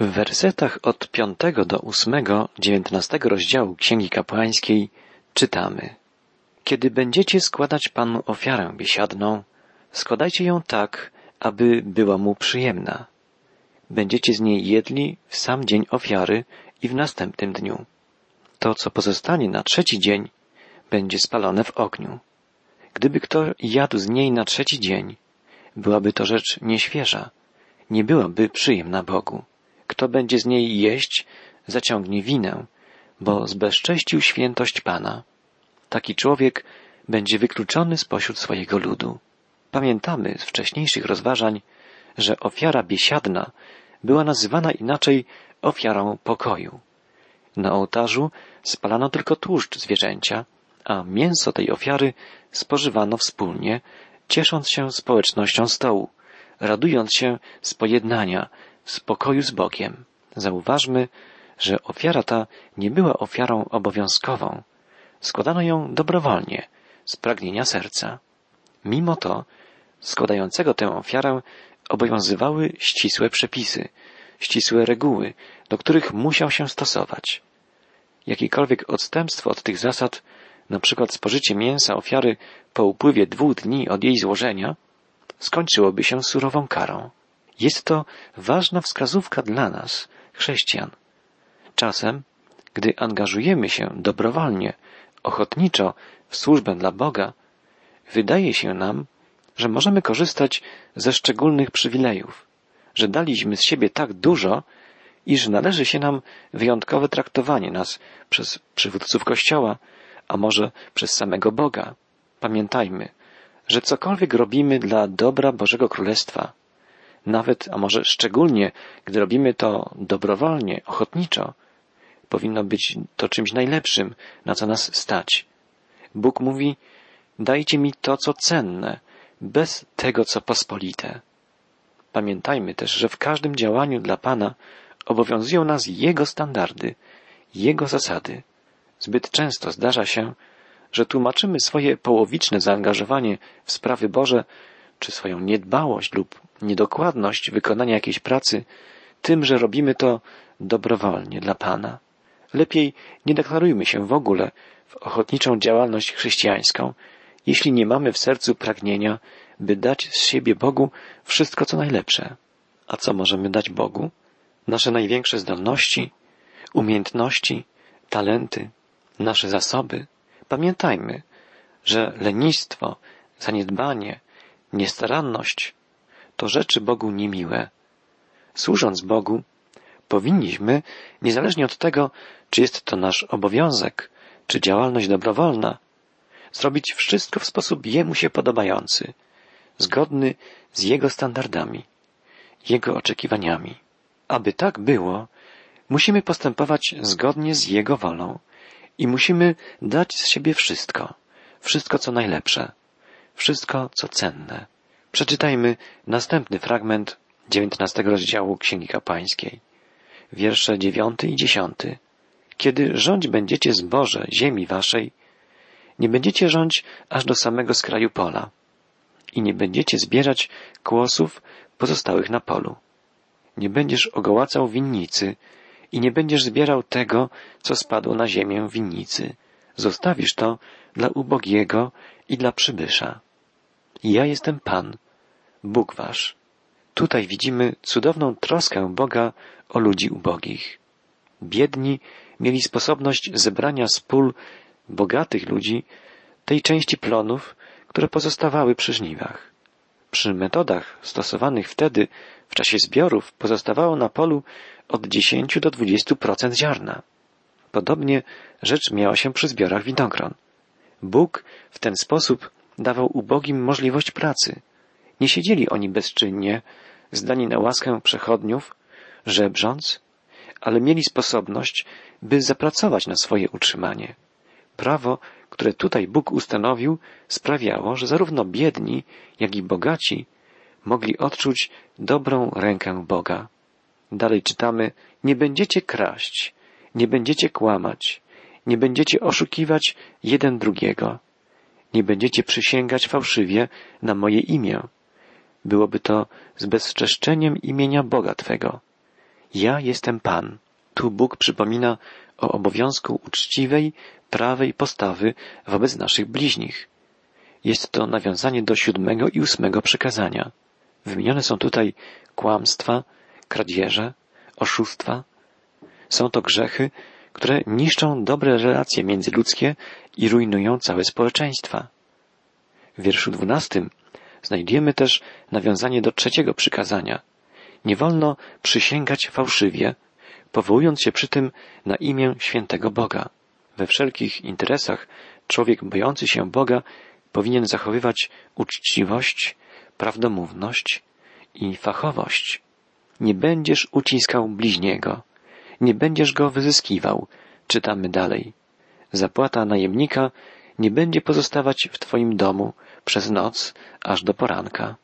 W wersetach od piątego do ósmego dziewiętnastego rozdziału Księgi Kapłańskiej czytamy Kiedy będziecie składać Panu ofiarę biesiadną, składajcie ją tak, aby była Mu przyjemna. Będziecie z niej jedli w sam dzień ofiary i w następnym dniu. To, co pozostanie na trzeci dzień, będzie spalone w ogniu. Gdyby kto jadł z niej na trzeci dzień, byłaby to rzecz nieświeża, nie byłaby przyjemna Bogu. Kto będzie z niej jeść, zaciągnie winę, bo zbezcześcił świętość Pana. Taki człowiek będzie wykluczony spośród swojego ludu. Pamiętamy z wcześniejszych rozważań, że ofiara biesiadna była nazywana inaczej ofiarą pokoju. Na ołtarzu spalano tylko tłuszcz zwierzęcia, a mięso tej ofiary spożywano wspólnie, ciesząc się społecznością stołu, radując się z pojednania, w spokoju z Bogiem. Zauważmy, że ofiara ta nie była ofiarą obowiązkową. Składano ją dobrowolnie, z pragnienia serca. Mimo to, składającego tę ofiarę obowiązywały ścisłe przepisy, ścisłe reguły, do których musiał się stosować. Jakiekolwiek odstępstwo od tych zasad, na przykład spożycie mięsa ofiary po upływie dwóch dni od jej złożenia, skończyłoby się surową karą. Jest to ważna wskazówka dla nas, chrześcijan. Czasem, gdy angażujemy się dobrowolnie, ochotniczo w służbę dla Boga, wydaje się nam, że możemy korzystać ze szczególnych przywilejów, że daliśmy z siebie tak dużo, iż należy się nam wyjątkowe traktowanie nas przez przywódców Kościoła, a może przez samego Boga. Pamiętajmy, że cokolwiek robimy dla dobra Bożego Królestwa, nawet, a może szczególnie, gdy robimy to dobrowolnie, ochotniczo, powinno być to czymś najlepszym, na co nas stać. Bóg mówi, dajcie mi to, co cenne, bez tego, co pospolite. Pamiętajmy też, że w każdym działaniu dla Pana obowiązują nas Jego standardy, Jego zasady. Zbyt często zdarza się, że tłumaczymy swoje połowiczne zaangażowanie w sprawy Boże, czy swoją niedbałość lub niedokładność wykonania jakiejś pracy tym, że robimy to dobrowolnie dla Pana. Lepiej nie deklarujmy się w ogóle w ochotniczą działalność chrześcijańską, jeśli nie mamy w sercu pragnienia, by dać z siebie Bogu wszystko co najlepsze. A co możemy dać Bogu? Nasze największe zdolności, umiejętności, talenty, nasze zasoby. Pamiętajmy, że lenistwo, zaniedbanie, niestaranność to rzeczy Bogu niemiłe. Służąc Bogu, powinniśmy, niezależnie od tego, czy jest to nasz obowiązek, czy działalność dobrowolna, zrobić wszystko w sposób Jemu się podobający, zgodny z Jego standardami, Jego oczekiwaniami. Aby tak było, musimy postępować zgodnie z Jego wolą i musimy dać z siebie wszystko, wszystko co najlepsze, wszystko co cenne. Przeczytajmy następny fragment dziewiętnastego rozdziału Księgi Kapłańskiej. Wiersze dziewiąty i dziesiąty. Kiedy rządź będziecie zboże ziemi waszej, nie będziecie rządź aż do samego skraju pola i nie będziecie zbierać kłosów pozostałych na polu. Nie będziesz ogołacał winnicy i nie będziesz zbierał tego, co spadło na ziemię winnicy. Zostawisz to dla ubogiego i dla przybysza. Ja jestem Pan, Bóg wasz. Tutaj widzimy cudowną troskę Boga o ludzi ubogich. Biedni mieli sposobność zebrania z pól bogatych ludzi tej części plonów, które pozostawały przy żniwach. Przy metodach stosowanych wtedy w czasie zbiorów pozostawało na polu od 10 do 20% ziarna. Podobnie rzecz miała się przy zbiorach winogron. Bóg w ten sposób dawał ubogim możliwość pracy. Nie siedzieli oni bezczynnie, zdani na łaskę przechodniów, żebrząc, ale mieli sposobność, by zapracować na swoje utrzymanie. Prawo, które tutaj Bóg ustanowił, sprawiało, że zarówno biedni, jak i bogaci mogli odczuć dobrą rękę Boga. Dalej czytamy, nie będziecie kraść, nie będziecie kłamać, nie będziecie oszukiwać jeden drugiego, nie będziecie przysięgać fałszywie na moje imię. Byłoby to z bezczeszczeniem imienia Boga Twego. Ja jestem Pan. Tu Bóg przypomina o obowiązku uczciwej, prawej postawy wobec naszych bliźnich. Jest to nawiązanie do siódmego i ósmego przykazania. Wymienione są tutaj kłamstwa, kradzieże, oszustwa. Są to grzechy, które niszczą dobre relacje międzyludzkie i rujnują całe społeczeństwa. W wierszu dwunastym znajdujemy też nawiązanie do trzeciego przykazania. Nie wolno przysięgać fałszywie, powołując się przy tym na imię świętego Boga. We wszelkich interesach człowiek bojący się Boga powinien zachowywać uczciwość, prawdomówność i fachowość. Nie będziesz uciskał bliźniego, nie będziesz go wyzyskiwał, czytamy dalej. Zapłata najemnika nie będzie pozostawać w Twoim domu przez noc aż do poranka.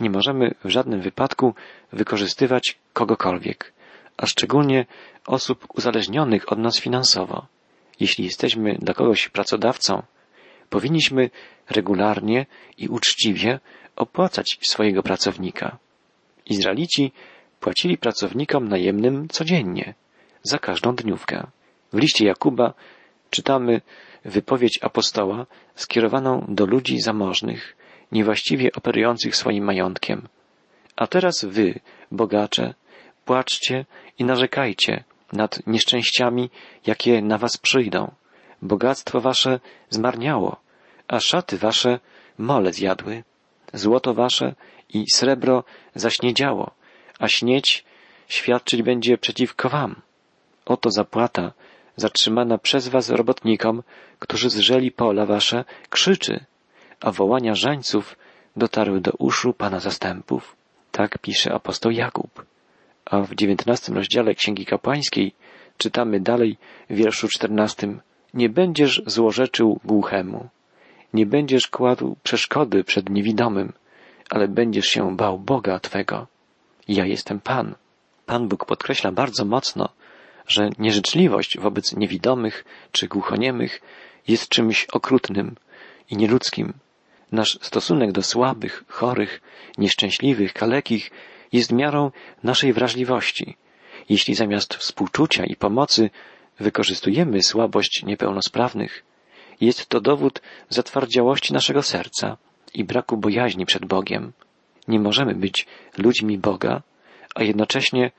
Nie możemy w żadnym wypadku wykorzystywać kogokolwiek, a szczególnie osób uzależnionych od nas finansowo. Jeśli jesteśmy dla kogoś pracodawcą, powinniśmy regularnie i uczciwie opłacać swojego pracownika. Izraelici płacili pracownikom najemnym codziennie, za każdą dniówkę. W liście Jakuba czytamy wypowiedź apostoła skierowaną do ludzi zamożnych, niewłaściwie operujących swoim majątkiem. A teraz wy, bogacze, płaczcie i narzekajcie nad nieszczęściami, jakie na was przyjdą. Bogactwo wasze zmarniało, a szaty wasze mole zjadły. Złoto wasze i srebro zaśniedziało, a śnieć świadczyć będzie przeciwko wam. Oto zapłata zatrzymana przez was robotnikom, którzy zrzeli pola wasze, krzyczy, a wołania żańców dotarły do uszu Pana zastępów. Tak pisze apostoł Jakub. A w dziewiętnastym rozdziale Księgi Kapłańskiej czytamy dalej w wierszu czternastym Nie będziesz złorzeczył głuchemu, nie będziesz kładł przeszkody przed niewidomym, ale będziesz się bał Boga Twego. Ja jestem Pan. Pan Bóg podkreśla bardzo mocno, że nieżyczliwość wobec niewidomych czy głuchoniemych jest czymś okrutnym i nieludzkim. Nasz stosunek do słabych, chorych, nieszczęśliwych, kalekich jest miarą naszej wrażliwości. Jeśli zamiast współczucia i pomocy wykorzystujemy słabość niepełnosprawnych, jest to dowód zatwardziałości naszego serca i braku bojaźni przed Bogiem. Nie możemy być ludźmi Boga, a jednocześnie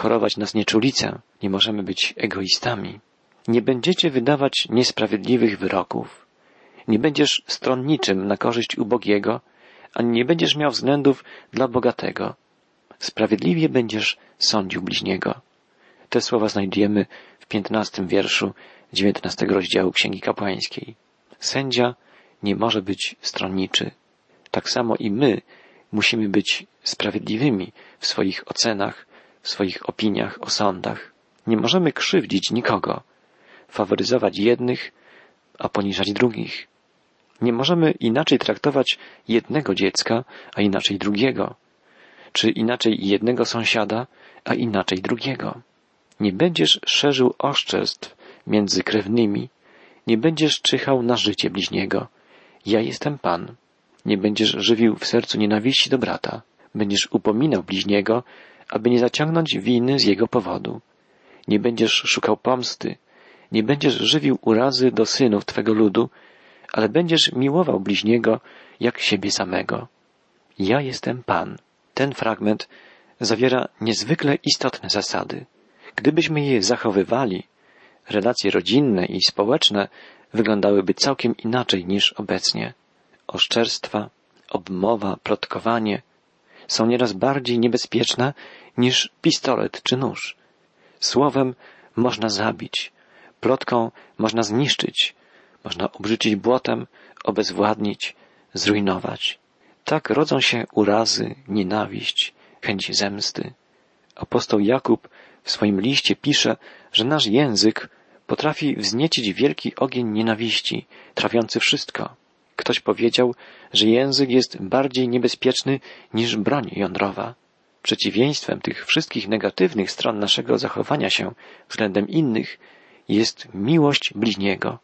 chorować nas nieczulicę, nie możemy być egoistami. Nie będziecie wydawać niesprawiedliwych wyroków. Nie będziesz stronniczym na korzyść ubogiego, ani nie będziesz miał względów dla bogatego. Sprawiedliwie będziesz sądził bliźniego. Te słowa znajdujemy w piętnastym wierszu dziewiętnastego rozdziału Księgi Kapłańskiej. Sędzia nie może być stronniczy. Tak samo i my musimy być sprawiedliwymi w swoich ocenach, w swoich opiniach o sądach. Nie możemy krzywdzić nikogo, faworyzować jednych, a poniżać drugich. Nie możemy inaczej traktować jednego dziecka, a inaczej drugiego, czy inaczej jednego sąsiada, a inaczej drugiego. Nie będziesz szerzył oszczerstw między krewnymi, nie będziesz czyhał na życie bliźniego. Ja jestem Pan. Nie będziesz żywił w sercu nienawiści do brata. Będziesz upominał bliźniego, aby nie zaciągnąć winy z jego powodu. Nie będziesz szukał pomsty, nie będziesz żywił urazy do synów Twego ludu, ale będziesz miłował bliźniego jak siebie samego. Ja jestem Pan. Ten fragment zawiera niezwykle istotne zasady. Gdybyśmy je zachowywali, relacje rodzinne i społeczne wyglądałyby całkiem inaczej niż obecnie. Oszczerstwa, obmowa, plotkowanie są nieraz bardziej niebezpieczne niż pistolet czy nóż. Słowem można zabić, plotką można zniszczyć, można obrzucić błotem, obezwładnić, zrujnować. Tak rodzą się urazy, nienawiść, chęć zemsty. Apostoł Jakub w swoim liście pisze, że nasz język potrafi wzniecić wielki ogień nienawiści, trawiący wszystko. Ktoś powiedział, że język jest bardziej niebezpieczny niż broń jądrowa. Przeciwieństwem tych wszystkich negatywnych stron naszego zachowania się względem innych jest miłość bliźniego.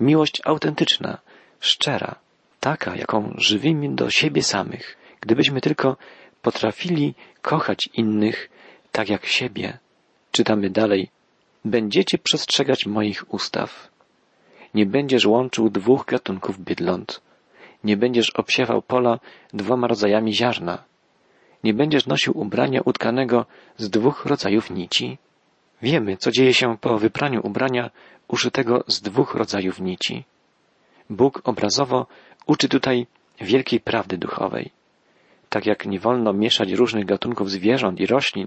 Miłość autentyczna, szczera, taka, jaką żywimy do siebie samych. Gdybyśmy tylko potrafili kochać innych tak jak siebie, Czytamy dalej. Będziecie przestrzegać moich ustaw. Nie będziesz łączył dwóch gatunków bydląt. Nie będziesz obsiewał pola dwoma rodzajami ziarna. Nie będziesz nosił ubrania utkanego z dwóch rodzajów nici. Wiemy, co dzieje się po wypraniu ubrania uszytego z dwóch rodzajów nici. Bóg obrazowo uczy tutaj wielkiej prawdy duchowej. Tak jak nie wolno mieszać różnych gatunków zwierząt i roślin,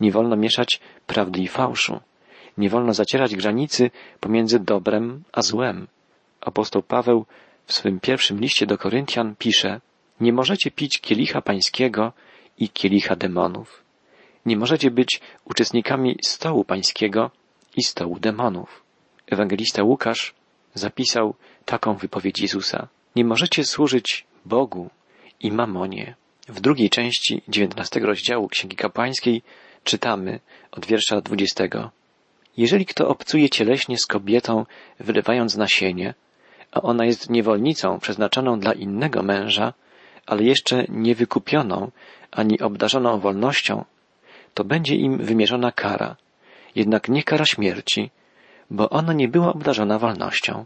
nie wolno mieszać prawdy i fałszu, nie wolno zacierać granicy pomiędzy dobrem a złem. Apostoł Paweł w swym pierwszym liście do Koryntian pisze, nie możecie pić kielicha pańskiego i kielicha demonów. Nie możecie być uczestnikami stołu pańskiego i stołu demonów. Ewangelista Łukasz zapisał taką wypowiedź Jezusa. Nie możecie służyć Bogu i mamonie. W drugiej części dziewiętnastego rozdziału Księgi Kapłańskiej czytamy od wiersza dwudziestego. Jeżeli kto obcuje cieleśnie z kobietą, wylewając nasienie, a ona jest niewolnicą przeznaczoną dla innego męża, ale jeszcze nie wykupioną ani obdarzoną wolnością, to będzie im wymierzona kara, jednak nie kara śmierci, bo ona nie była obdarzona wolnością.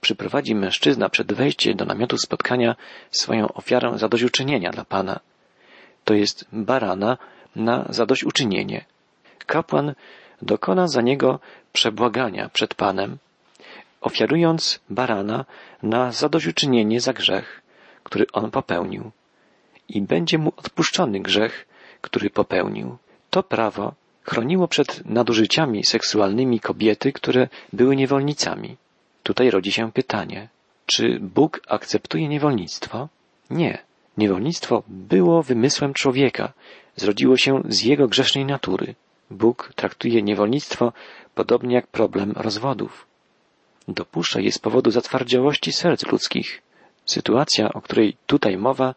Przyprowadzi mężczyzna przed wejściem do namiotu spotkania swoją ofiarę zadośćuczynienia dla Pana. To jest barana na zadośćuczynienie. Kapłan dokona za niego przebłagania przed Panem, ofiarując barana na zadośćuczynienie za grzech, który on popełnił. I będzie mu odpuszczony grzech, który popełnił. To prawo chroniło przed nadużyciami seksualnymi kobiety, które były niewolnicami. Tutaj rodzi się pytanie, czy Bóg akceptuje niewolnictwo? Nie. Niewolnictwo było wymysłem człowieka, zrodziło się z jego grzesznej natury. Bóg traktuje niewolnictwo podobnie jak problem rozwodów. Dopuszcza je z powodu zatwardziałości serc ludzkich. Sytuacja, o której tutaj mowa,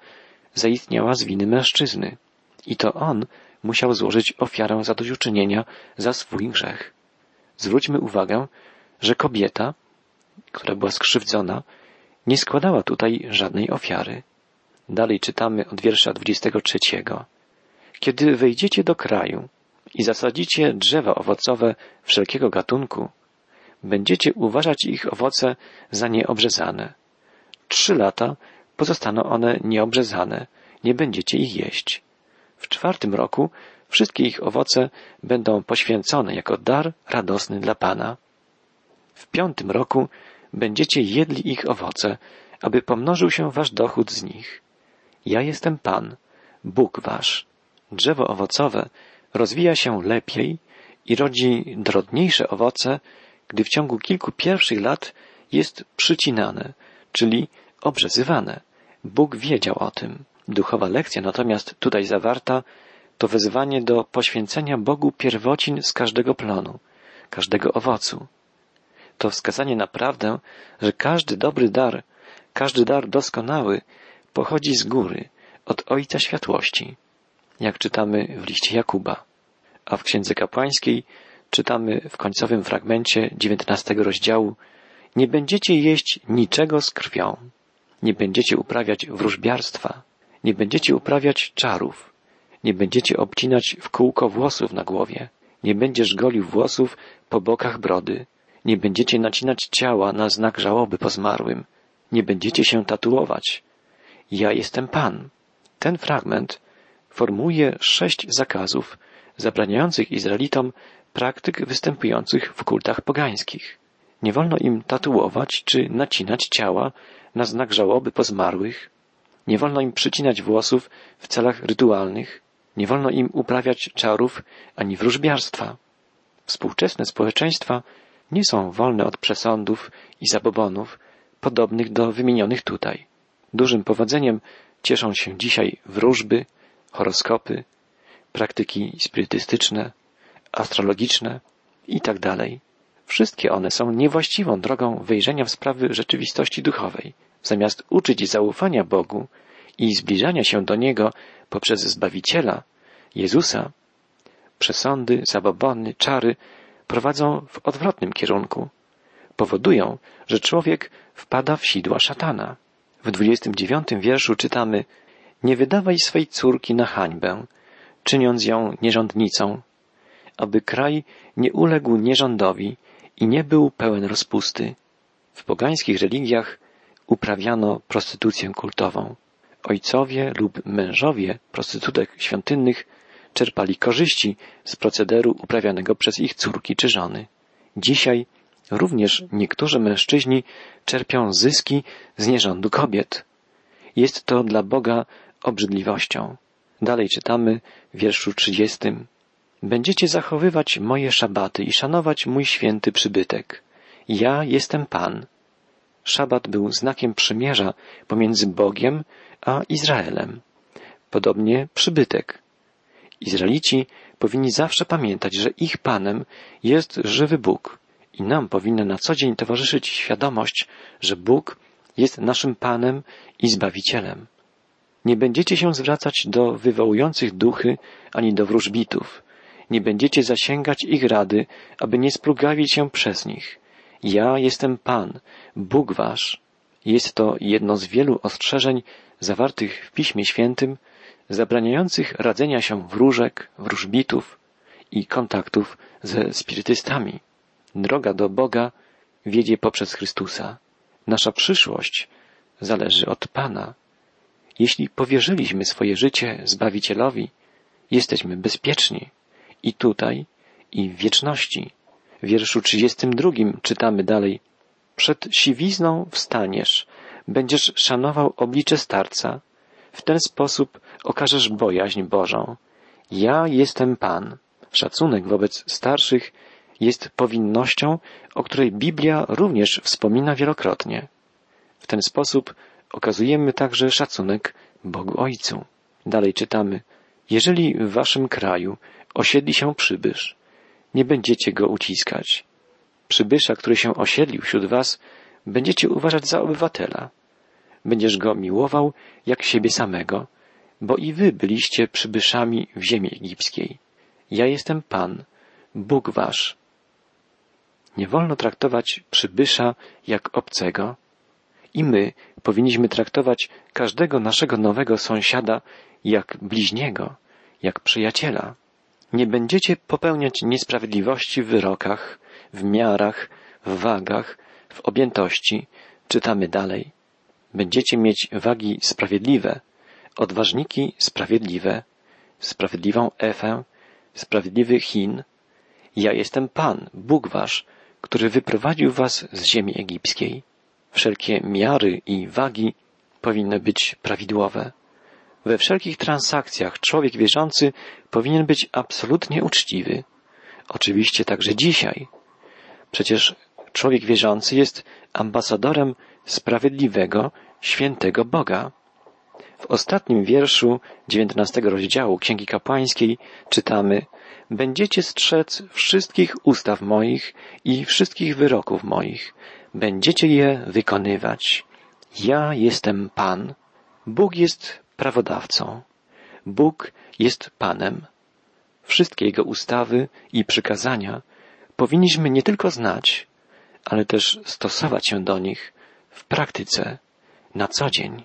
zaistniała z winy mężczyzny. I to on musiał złożyć ofiarę zadośćuczynienia za swój grzech. Zwróćmy uwagę, że kobieta, która była skrzywdzona, nie składała tutaj żadnej ofiary. Dalej czytamy od wiersza 23. Kiedy wejdziecie do kraju i zasadzicie drzewa owocowe wszelkiego gatunku, będziecie uważać ich owoce za nieobrzezane. Trzy lata pozostaną one nieobrzezane, nie będziecie ich jeść. W czwartym roku wszystkie ich owoce będą poświęcone jako dar radosny dla Pana. W piątym roku będziecie jedli ich owoce, aby pomnożył się wasz dochód z nich. Ja jestem Pan, Bóg wasz. Drzewo owocowe rozwija się lepiej i rodzi drobniejsze owoce, gdy w ciągu kilku pierwszych lat jest przycinane, czyli obrzezywane. Bóg wiedział o tym. Duchowa lekcja natomiast tutaj zawarta to wezwanie do poświęcenia Bogu pierwocin z każdego plonu, każdego owocu. To wskazanie naprawdę, że każdy dobry dar, każdy dar doskonały pochodzi z góry, od Ojca Światłości, jak czytamy w liście Jakuba. A w Księdze Kapłańskiej czytamy w końcowym fragmencie dziewiętnastego rozdziału Nie będziecie jeść niczego z krwią, nie będziecie uprawiać wróżbiarstwa, nie będziecie uprawiać czarów, nie będziecie obcinać w kółko włosów na głowie, nie będziesz golił włosów po bokach brody, nie będziecie nacinać ciała na znak żałoby po zmarłym, nie będziecie się tatuować. Ja jestem Pan. Ten fragment formułuje sześć zakazów zabraniających Izraelitom praktyk występujących w kultach pogańskich. Nie wolno im tatuować czy nacinać ciała na znak żałoby po zmarłych, nie wolno im przycinać włosów w celach rytualnych, nie wolno im uprawiać czarów ani wróżbiarstwa. Współczesne społeczeństwa nie są wolne od przesądów i zabobonów podobnych do wymienionych tutaj. Dużym powodzeniem cieszą się dzisiaj wróżby, horoskopy, praktyki spirytystyczne, astrologiczne itd. Tak Wszystkie one są niewłaściwą drogą wejrzenia w sprawy rzeczywistości duchowej. Zamiast uczyć zaufania Bogu i zbliżania się do Niego poprzez Zbawiciela, Jezusa, przesądy, zabobony, czary prowadzą w odwrotnym kierunku. Powodują, że człowiek wpada w sidła szatana. W dwudziestym dziewiątym wierszu czytamy Nie wydawaj swej córki na hańbę, czyniąc ją nierządnicą, aby kraj nie uległ nierządowi i nie był pełen rozpusty. W pogańskich religiach uprawiano prostytucję kultową. Ojcowie lub mężowie prostytutek świątynnych czerpali korzyści z procederu uprawianego przez ich córki czy żony. Dzisiaj również niektórzy mężczyźni czerpią zyski z nierządu kobiet. Jest to dla Boga obrzydliwością. Dalej czytamy w wierszu trzydziestym. Będziecie zachowywać moje szabaty i szanować mój święty przybytek. Ja jestem Pan. Szabat był znakiem przymierza pomiędzy Bogiem a Izraelem. Podobnie przybytek. Izraelici powinni zawsze pamiętać, że ich Panem jest żywy Bóg i nam powinna na co dzień towarzyszyć świadomość, że Bóg jest naszym Panem i Zbawicielem. Nie będziecie się zwracać do wywołujących duchy ani do wróżbitów. Nie będziecie zasięgać ich rady, aby nie splugawić się przez nich. Ja jestem Pan, Bóg wasz. Jest to jedno z wielu ostrzeżeń zawartych w Piśmie Świętym, zabraniających radzenia się wróżek, wróżbitów i kontaktów ze spirytystami. Droga do Boga wiedzie poprzez Chrystusa. Nasza przyszłość zależy od Pana. Jeśli powierzyliśmy swoje życie Zbawicielowi, jesteśmy bezpieczni i tutaj, i w wieczności. W wierszu 32 czytamy dalej. Przed siwizną wstaniesz, będziesz szanował oblicze starca, w ten sposób okażesz bojaźń Bożą. Ja jestem Pan. Szacunek wobec starszych jest powinnością, o której Biblia również wspomina wielokrotnie. W ten sposób okazujemy także szacunek Bogu Ojcu. Dalej czytamy, jeżeli w waszym kraju osiedli się przybysz, nie będziecie go uciskać. Przybysza, który się osiedlił wśród was, będziecie uważać za obywatela. Będziesz go miłował jak siebie samego, bo i wy byliście przybyszami w ziemi egipskiej. Ja jestem Pan, Bóg wasz. Nie wolno traktować przybysza jak obcego i my powinniśmy traktować każdego naszego nowego sąsiada jak bliźniego, jak przyjaciela. Nie będziecie popełniać niesprawiedliwości w wyrokach, w miarach, w wagach, w objętości. Czytamy dalej. Będziecie mieć wagi sprawiedliwe, odważniki sprawiedliwe, sprawiedliwą Efę, sprawiedliwy Chin. Ja jestem Pan, Bóg wasz, który wyprowadził was z ziemi egipskiej. Wszelkie miary i wagi powinny być prawidłowe. We wszelkich transakcjach człowiek wierzący powinien być absolutnie uczciwy. Oczywiście także dzisiaj. Przecież człowiek wierzący jest ambasadorem sprawiedliwego, świętego Boga. W ostatnim wierszu dziewiętnastego rozdziału Księgi Kapłańskiej czytamy Będziecie strzec wszystkich ustaw moich i wszystkich wyroków moich. Będziecie je wykonywać. Ja jestem Pan. Bóg jest prawodawcą. Bóg jest Panem. Wszystkie Jego ustawy i przykazania powinniśmy nie tylko znać, ale też stosować się do nich w praktyce na co dzień.